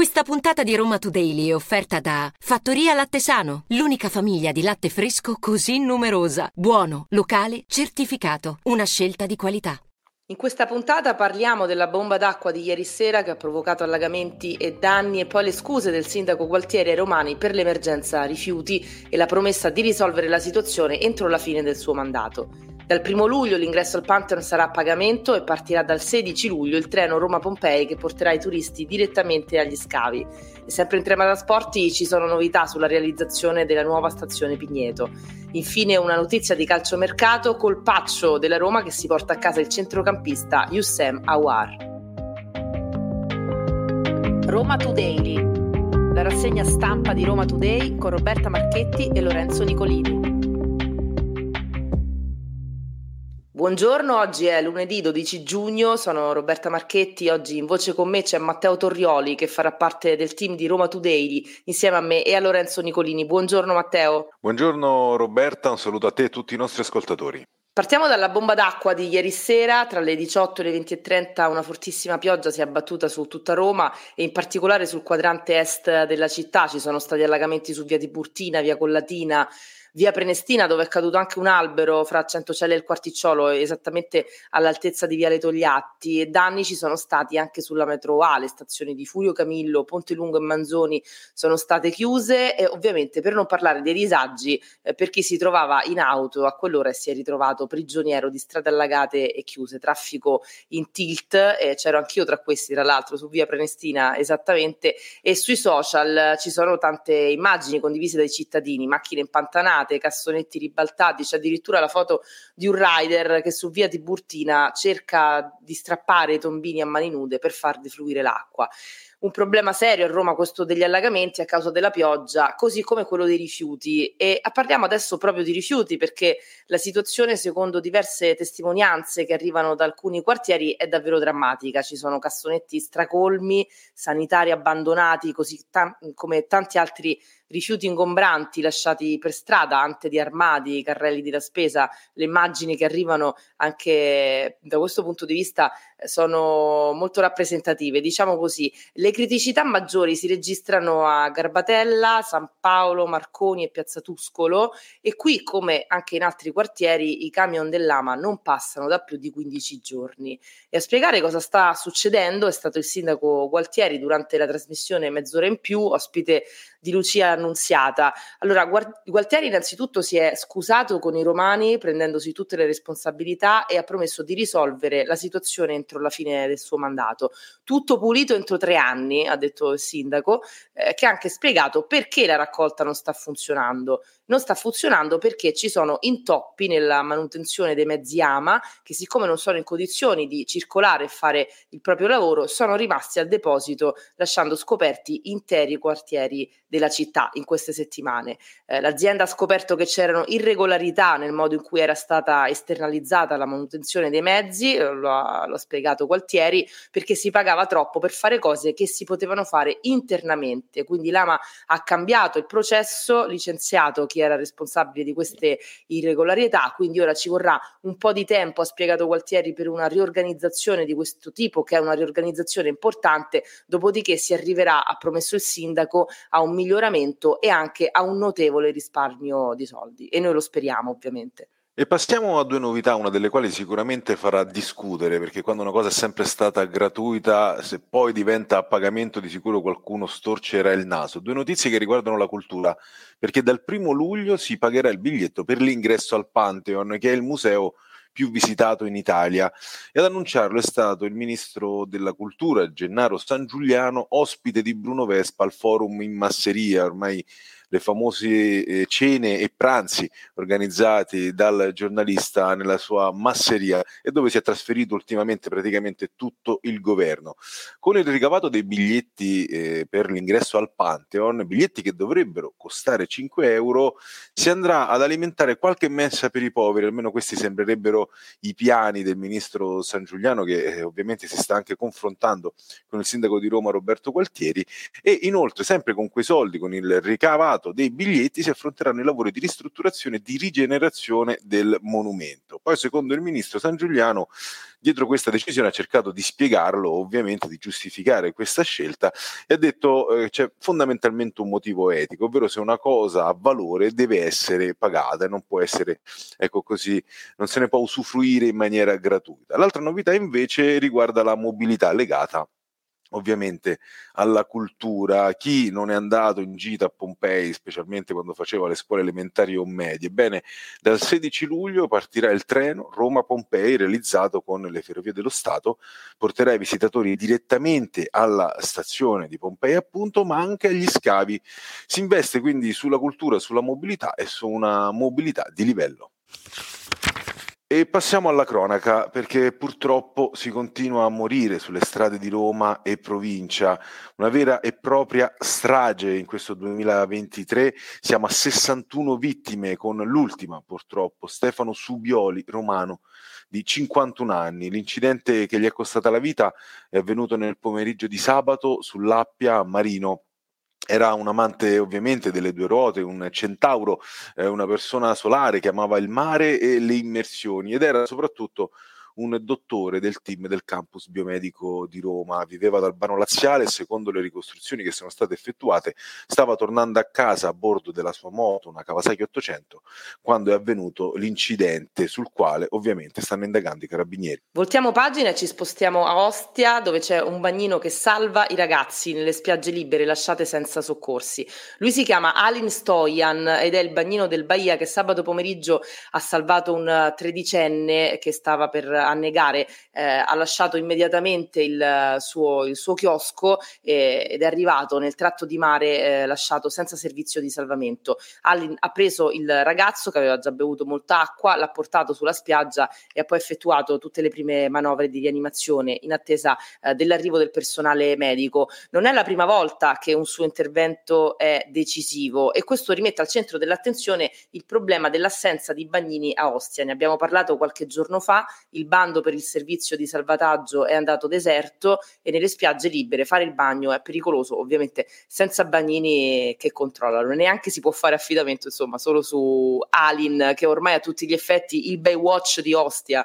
Questa puntata di Roma Today è offerta da Fattoria Latte Sano, l'unica famiglia di latte fresco così numerosa. Buono, locale, certificato. Una scelta di qualità. In questa puntata parliamo della bomba d'acqua di ieri sera che ha provocato allagamenti e danni e poi le scuse del sindaco Gualtieri ai romani per l'emergenza rifiuti e la promessa di risolvere la situazione entro la fine del suo mandato. Dal 1 luglio l'ingresso al Pantheon sarà a pagamento e partirà dal 16 luglio il treno Roma-Pompei che porterà i turisti direttamente agli scavi. E sempre in tema trasporti ci sono novità sulla realizzazione della nuova stazione Pigneto. Infine una notizia di calciomercato, colpaccio della Roma che si porta a casa il centrocampista Youssem Awar. Roma Today, la rassegna stampa di Roma Today con Roberta Marchetti e Lorenzo Nicolini. Buongiorno, oggi è lunedì 12 giugno, sono Roberta Marchetti, oggi in voce con me c'è Matteo Torrioli che farà parte del team di Roma Today insieme a me e a Lorenzo Nicolini. Buongiorno Matteo. Buongiorno Roberta, un saluto a te e a tutti i nostri ascoltatori. Partiamo dalla bomba d'acqua di ieri sera, tra le 18 e le 20.30 una fortissima pioggia si è abbattuta su tutta Roma e in particolare sul quadrante est della città, ci sono stati allagamenti su via Tiburtina, via Collatina, via Prenestina dove è caduto anche un albero fra Centocelle e il Quarticciolo esattamente all'altezza di Viale Togliatti. E danni ci sono stati anche sulla metro A, le stazioni di Furio Camillo, Ponte Lungo e Manzoni sono state chiuse. E ovviamente per non parlare dei disagi eh, per chi si trovava in auto a quell'ora e si è ritrovato prigioniero di strade allagate e chiuse, traffico in tilt, eh, c'ero anch'io tra questi tra l'altro su via Prenestina esattamente. E sui social ci sono tante immagini condivise dai cittadini, macchine impantanate rovinate, cassonetti ribaltati, c'è addirittura la foto di un rider che su via Tiburtina cerca di strappare i tombini a mani nude per far defluire l'acqua un problema serio a Roma questo degli allagamenti a causa della pioggia, così come quello dei rifiuti. E parliamo adesso proprio di rifiuti perché la situazione, secondo diverse testimonianze che arrivano da alcuni quartieri, è davvero drammatica. Ci sono cassonetti stracolmi, sanitari abbandonati, così ta- come tanti altri rifiuti ingombranti lasciati per strada, ante di armadi, carrelli della spesa, le immagini che arrivano anche da questo punto di vista eh, sono molto rappresentative. Diciamo così, le criticità maggiori si registrano a Garbatella, San Paolo, Marconi e Piazza Tuscolo e qui, come anche in altri quartieri, i camion dell'AMA non passano da più di 15 giorni. E a spiegare cosa sta succedendo è stato il sindaco Gualtieri durante la trasmissione Mezz'ora in più, ospite di Lucia Annunziata. Allora, Gualtieri innanzitutto si è scusato con i romani prendendosi tutte le responsabilità e ha promesso di risolvere la situazione entro la fine del suo mandato. Tutto pulito entro tre anni, ha detto il sindaco, eh, che ha anche spiegato perché la raccolta non sta funzionando non sta funzionando perché ci sono intoppi nella manutenzione dei mezzi AMA che siccome non sono in condizioni di circolare e fare il proprio lavoro sono rimasti al deposito lasciando scoperti interi quartieri della città in queste settimane. Eh, l'azienda ha scoperto che c'erano irregolarità nel modo in cui era stata esternalizzata la manutenzione dei mezzi, eh, lo, ha, lo ha spiegato Gualtieri, perché si pagava troppo per fare cose che si potevano fare internamente. Quindi l'AMA ha cambiato il processo, licenziato chi era responsabile di queste irregolarità, quindi ora ci vorrà un po' di tempo, ha spiegato Gualtieri, per una riorganizzazione di questo tipo, che è una riorganizzazione importante, dopodiché si arriverà, ha promesso il sindaco, a un miglioramento e anche a un notevole risparmio di soldi e noi lo speriamo ovviamente. E passiamo a due novità, una delle quali sicuramente farà discutere, perché quando una cosa è sempre stata gratuita, se poi diventa a pagamento, di sicuro qualcuno storcerà il naso. Due notizie che riguardano la cultura, perché dal primo luglio si pagherà il biglietto per l'ingresso al Pantheon, che è il museo più visitato in Italia. E ad annunciarlo è stato il ministro della cultura, Gennaro San Giuliano, ospite di Bruno Vespa al forum in Masseria, ormai le famose eh, cene e pranzi organizzati dal giornalista nella sua masseria e dove si è trasferito ultimamente praticamente tutto il governo. Con il ricavato dei biglietti eh, per l'ingresso al Pantheon, biglietti che dovrebbero costare 5 euro, si andrà ad alimentare qualche mensa per i poveri, almeno questi sembrerebbero i piani del ministro San Giuliano che eh, ovviamente si sta anche confrontando con il sindaco di Roma Roberto Gualtieri e inoltre sempre con quei soldi, con il ricavato mercato dei biglietti si affronteranno i lavori di ristrutturazione e di rigenerazione del monumento. Poi, secondo il ministro San Giuliano, dietro questa decisione ha cercato di spiegarlo, ovviamente di giustificare questa scelta e ha detto eh, c'è fondamentalmente un motivo etico, ovvero se una cosa ha valore deve essere pagata e non può essere, ecco così, non se ne può usufruire in maniera gratuita. L'altra novità invece riguarda la mobilità legata ovviamente alla cultura. Chi non è andato in gita a Pompei, specialmente quando faceva le scuole elementari o medie, bene, dal 16 luglio partirà il treno Roma-Pompei realizzato con le Ferrovie dello Stato, porterà i visitatori direttamente alla stazione di Pompei appunto, ma anche agli scavi. Si investe quindi sulla cultura, sulla mobilità e su una mobilità di livello. E passiamo alla cronaca, perché purtroppo si continua a morire sulle strade di Roma e provincia, una vera e propria strage in questo 2023. Siamo a 61 vittime, con l'ultima purtroppo, Stefano Subioli, romano di 51 anni. L'incidente che gli è costata la vita è avvenuto nel pomeriggio di sabato sull'Appia Marino era un amante ovviamente delle due ruote, un centauro, eh, una persona solare che amava il mare e le immersioni ed era soprattutto un dottore del team del campus biomedico di Roma. Viveva ad Albano Laziale secondo le ricostruzioni che sono state effettuate stava tornando a casa a bordo della sua moto, una Kawasaki 800, quando è avvenuto l'incidente sul quale ovviamente stanno indagando i carabinieri. Voltiamo pagina e ci spostiamo a Ostia dove c'è un bagnino che salva i ragazzi nelle spiagge libere lasciate senza soccorsi. Lui si chiama Alin Stojan ed è il bagnino del Bahia che sabato pomeriggio ha salvato un tredicenne che stava per annegare, eh, ha lasciato immediatamente il suo, il suo chiosco eh, ed è arrivato nel tratto di mare eh, lasciato senza servizio di salvamento. Ha, ha, preso il ragazzo che aveva già bevuto molta acqua, l'ha portato sulla spiaggia e ha poi effettuato tutte le prime manovre di rianimazione in attesa eh, dell'arrivo del personale medico. Non è la prima volta che un suo intervento è decisivo e questo rimette al centro dell'attenzione il problema dell'assenza di bagnini a Ostia. Ne abbiamo parlato qualche giorno fa, il bando per il servizio di salvataggio è andato deserto e nelle spiagge libere fare il bagno è pericoloso, ovviamente senza bagnini che controllano, neanche si può fare affidamento insomma solo su Alin che ormai a tutti gli effetti il Baywatch di Ostia.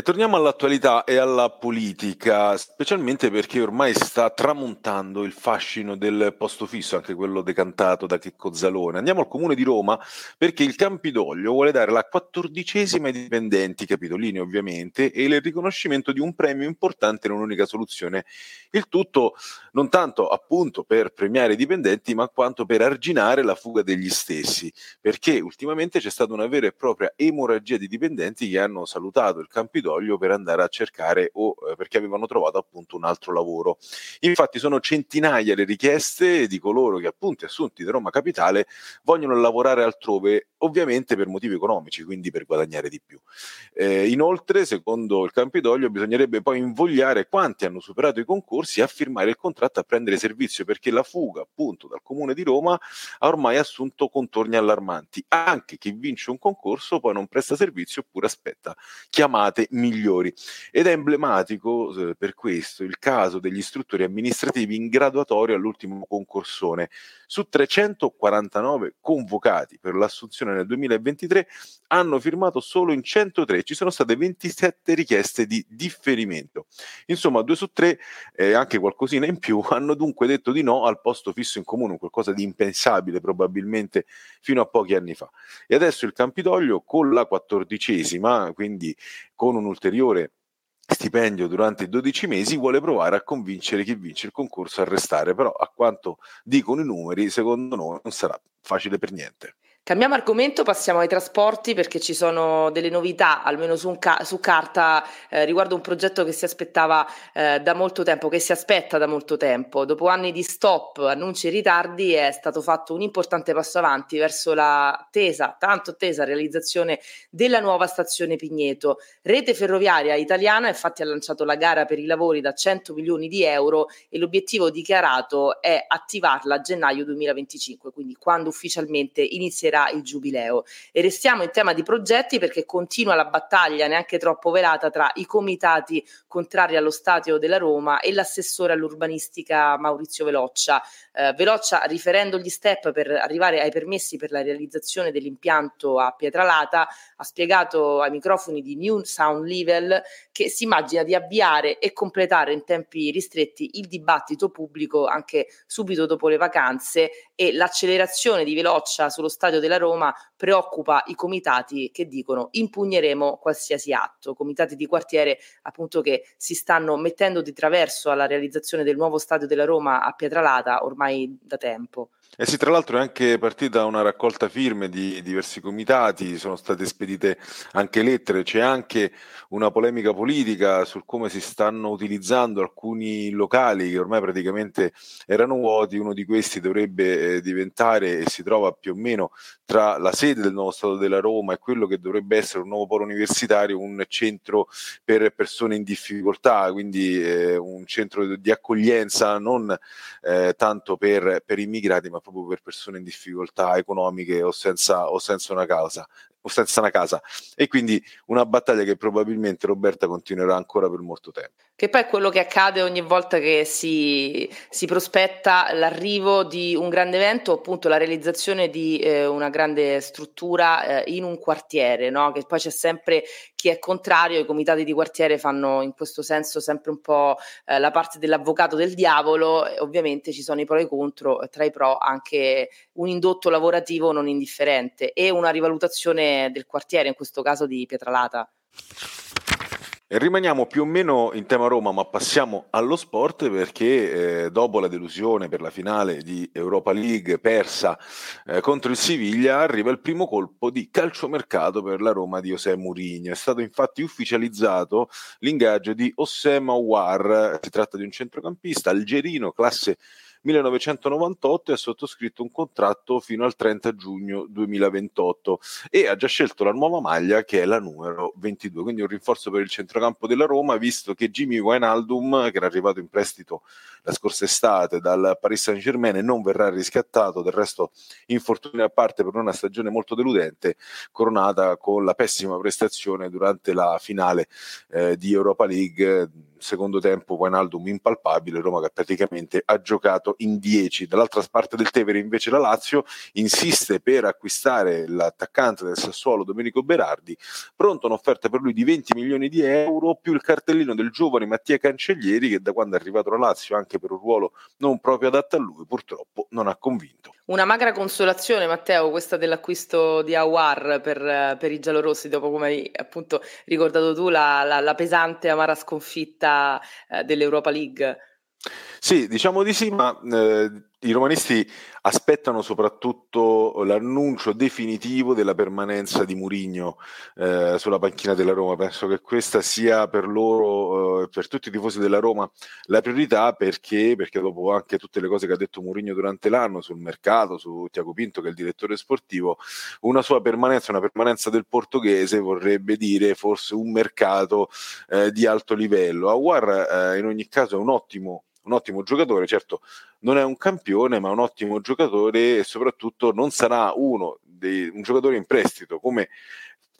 E torniamo all'attualità e alla politica, specialmente perché ormai sta tramontando il fascino del posto fisso, anche quello decantato da Checco Zalone. Andiamo al comune di Roma perché il Campidoglio vuole dare la quattordicesima ai dipendenti, capitolini ovviamente, e il riconoscimento di un premio importante in un'unica soluzione. Il tutto non tanto appunto per premiare i dipendenti, ma quanto per arginare la fuga degli stessi, perché ultimamente c'è stata una vera e propria emorragia di dipendenti che hanno salutato il Campidoglio Campidoglio per andare a cercare o eh, perché avevano trovato appunto un altro lavoro. Infatti sono centinaia le richieste di coloro che appunto assunti da Roma Capitale vogliono lavorare altrove, ovviamente per motivi economici, quindi per guadagnare di più. Eh, inoltre, secondo il Campidoglio, bisognerebbe poi invogliare quanti hanno superato i concorsi a firmare il contratto a prendere servizio perché la fuga appunto dal comune di Roma ha ormai assunto contorni allarmanti. Anche chi vince un concorso poi non presta servizio oppure aspetta chiamate migliori. Ed è emblematico eh, per questo il caso degli istruttori amministrativi in graduatorio all'ultimo concorsone. Su 349 convocati per l'assunzione nel 2023 hanno firmato solo in 103, ci sono state 27 richieste di differimento. Insomma, due su tre, eh, anche qualcosina in più, hanno dunque detto di no al posto fisso in comune, qualcosa di impensabile probabilmente fino a pochi anni fa. E adesso il Campidoglio con la quattordicesima, quindi con un ulteriore stipendio durante i 12 mesi, vuole provare a convincere chi vince il concorso a restare, però a quanto dicono i numeri, secondo noi non sarà facile per niente. Cambiamo argomento, passiamo ai trasporti perché ci sono delle novità, almeno su, ca- su carta, eh, riguardo un progetto che si aspettava eh, da molto tempo, che si aspetta da molto tempo. Dopo anni di stop, annunci e ritardi, è stato fatto un importante passo avanti verso la tesa, tanto attesa realizzazione della nuova stazione Pigneto. Rete ferroviaria italiana infatti ha lanciato la gara per i lavori da 100 milioni di euro e l'obiettivo dichiarato è attivarla a gennaio 2025, quindi quando ufficialmente inizierà celebrerà il giubileo. E restiamo in tema di progetti perché continua la battaglia neanche troppo velata tra i comitati contrari allo stadio della Roma e l'assessore all'urbanistica Maurizio Veloccia. Eh, Veloccia, riferendo gli step per arrivare ai permessi per la realizzazione dell'impianto a Pietralata, ha spiegato ai microfoni di New Sound Level che si immagina di avviare e completare in tempi ristretti il dibattito pubblico anche subito dopo le vacanze e l'accelerazione di Veloccia sullo stadio della Roma preoccupa i comitati che dicono impugneremo qualsiasi atto, comitati di quartiere appunto che si stanno mettendo di traverso alla realizzazione del nuovo stadio della Roma a Pietralata ormai da tempo. Eh sì, tra l'altro è anche partita una raccolta firme di diversi comitati, sono state spedite anche lettere, c'è anche una polemica politica sul come si stanno utilizzando alcuni locali che ormai praticamente erano vuoti, uno di questi dovrebbe eh, diventare e si trova più o meno tra la sede del nuovo Stato della Roma e quello che dovrebbe essere un nuovo polo universitario, un centro per persone in difficoltà, quindi eh, un centro di accoglienza non eh, tanto per, per immigrati ma proprio per persone in difficoltà economiche o senza, o senza una causa o senza una casa e quindi una battaglia che probabilmente Roberta continuerà ancora per molto tempo. Che poi è quello che accade ogni volta che si, si prospetta l'arrivo di un grande evento, appunto la realizzazione di eh, una grande struttura eh, in un quartiere, no? che poi c'è sempre chi è contrario, i comitati di quartiere fanno in questo senso sempre un po' eh, la parte dell'avvocato del diavolo, ovviamente ci sono i pro e i contro, tra i pro anche un indotto lavorativo non indifferente e una rivalutazione del quartiere, in questo caso di Pietralata. Rimaniamo più o meno in tema Roma, ma passiamo allo sport perché eh, dopo la delusione per la finale di Europa League persa eh, contro il Siviglia arriva il primo colpo di calciomercato per la Roma di José Mourinho. È stato infatti ufficializzato l'ingaggio di Ossem Aouar, si tratta di un centrocampista algerino, classe 1998 e ha sottoscritto un contratto fino al 30 giugno 2028 e ha già scelto la nuova maglia che è la numero 22, quindi un rinforzo per il centrocampo della Roma, visto che Jimmy Wijnaldum, che era arrivato in prestito la scorsa estate dal Paris Saint-Germain non verrà riscattato, del resto infortuni a parte per una stagione molto deludente, coronata con la pessima prestazione durante la finale eh, di Europa League secondo tempo Wijnaldum impalpabile, Roma che praticamente ha giocato in 10. Dall'altra parte del Tevere invece la Lazio insiste per acquistare l'attaccante del Sassuolo Domenico Berardi, pronto un'offerta per lui di 20 milioni di euro più il cartellino del giovane Mattia Cancellieri che da quando è arrivato la Lazio anche per un ruolo non proprio adatto a lui purtroppo non ha convinto. Una magra consolazione Matteo questa dell'acquisto di Awar per, per i giallorossi dopo come hai appunto ricordato tu la, la, la pesante amara sconfitta eh, dell'Europa League. Sì, diciamo di sì, ma eh, i romanisti aspettano soprattutto l'annuncio definitivo della permanenza di Murigno eh, sulla panchina della Roma. Penso che questa sia per loro, eh, per tutti i tifosi della Roma, la priorità perché, perché dopo anche tutte le cose che ha detto Murigno durante l'anno sul mercato, su Tiago Pinto che è il direttore sportivo, una sua permanenza, una permanenza del portoghese vorrebbe dire forse un mercato eh, di alto livello. Aguar eh, in ogni caso è un ottimo un ottimo giocatore, certo non è un campione, ma un ottimo giocatore e soprattutto non sarà uno dei, un giocatore in prestito come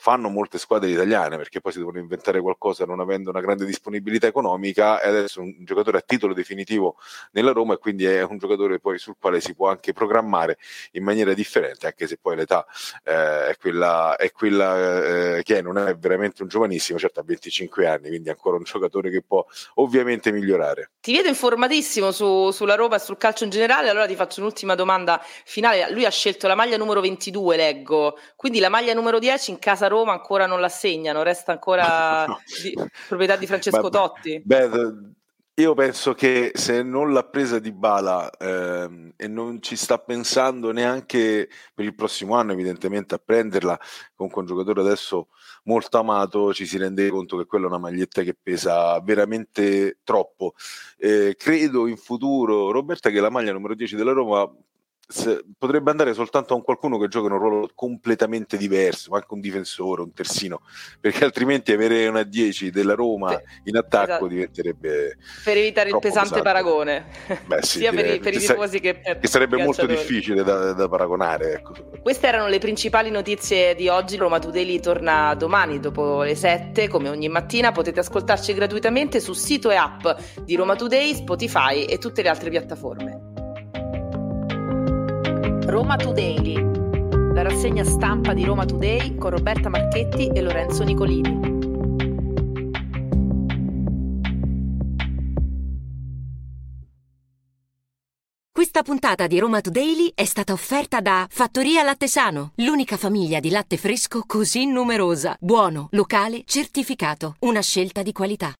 fanno molte squadre italiane perché poi si devono inventare qualcosa non avendo una grande disponibilità economica e adesso un giocatore a titolo definitivo nella Roma e quindi è un giocatore poi sul quale si può anche programmare in maniera differente anche se poi l'età eh, è quella, è quella eh, che è, non è veramente un giovanissimo certo ha 25 anni quindi ancora un giocatore che può ovviamente migliorare. Ti vedo informatissimo su, sulla Roma e sul calcio in generale. Allora ti faccio un'ultima domanda finale. Lui ha scelto la maglia numero 22 leggo. Quindi la maglia numero 10 in casa Roma ancora non l'assegnano, resta ancora di, proprietà di Francesco beh, Totti. Beh, io penso che se non l'ha presa di Bala ehm, e non ci sta pensando neanche per il prossimo anno, evidentemente, a prenderla, comunque un giocatore adesso molto amato, ci si rende conto che quella è una maglietta che pesa veramente troppo. Eh, credo in futuro, Roberta, che la maglia numero 10 della Roma potrebbe andare soltanto a un qualcuno che gioca in un ruolo completamente diverso, anche un difensore, un terzino, perché altrimenti avere una 10 della Roma in attacco esatto. diventerebbe per evitare il pesante pesante. paragone, Beh, sì, sia per i, per i tifosi che per che sarebbe molto difficile da, da paragonare. Ecco. Queste erano le principali notizie di oggi. Roma Today torna domani dopo le 7, come ogni mattina. Potete ascoltarci gratuitamente su sito e app di Roma Today, Spotify e tutte le altre piattaforme. Roma Today, la rassegna stampa di Roma Today con Roberta Marchetti e Lorenzo Nicolini. Questa puntata di Roma Today è stata offerta da Fattoria Latte Sano, l'unica famiglia di latte fresco così numerosa, buono, locale, certificato, una scelta di qualità.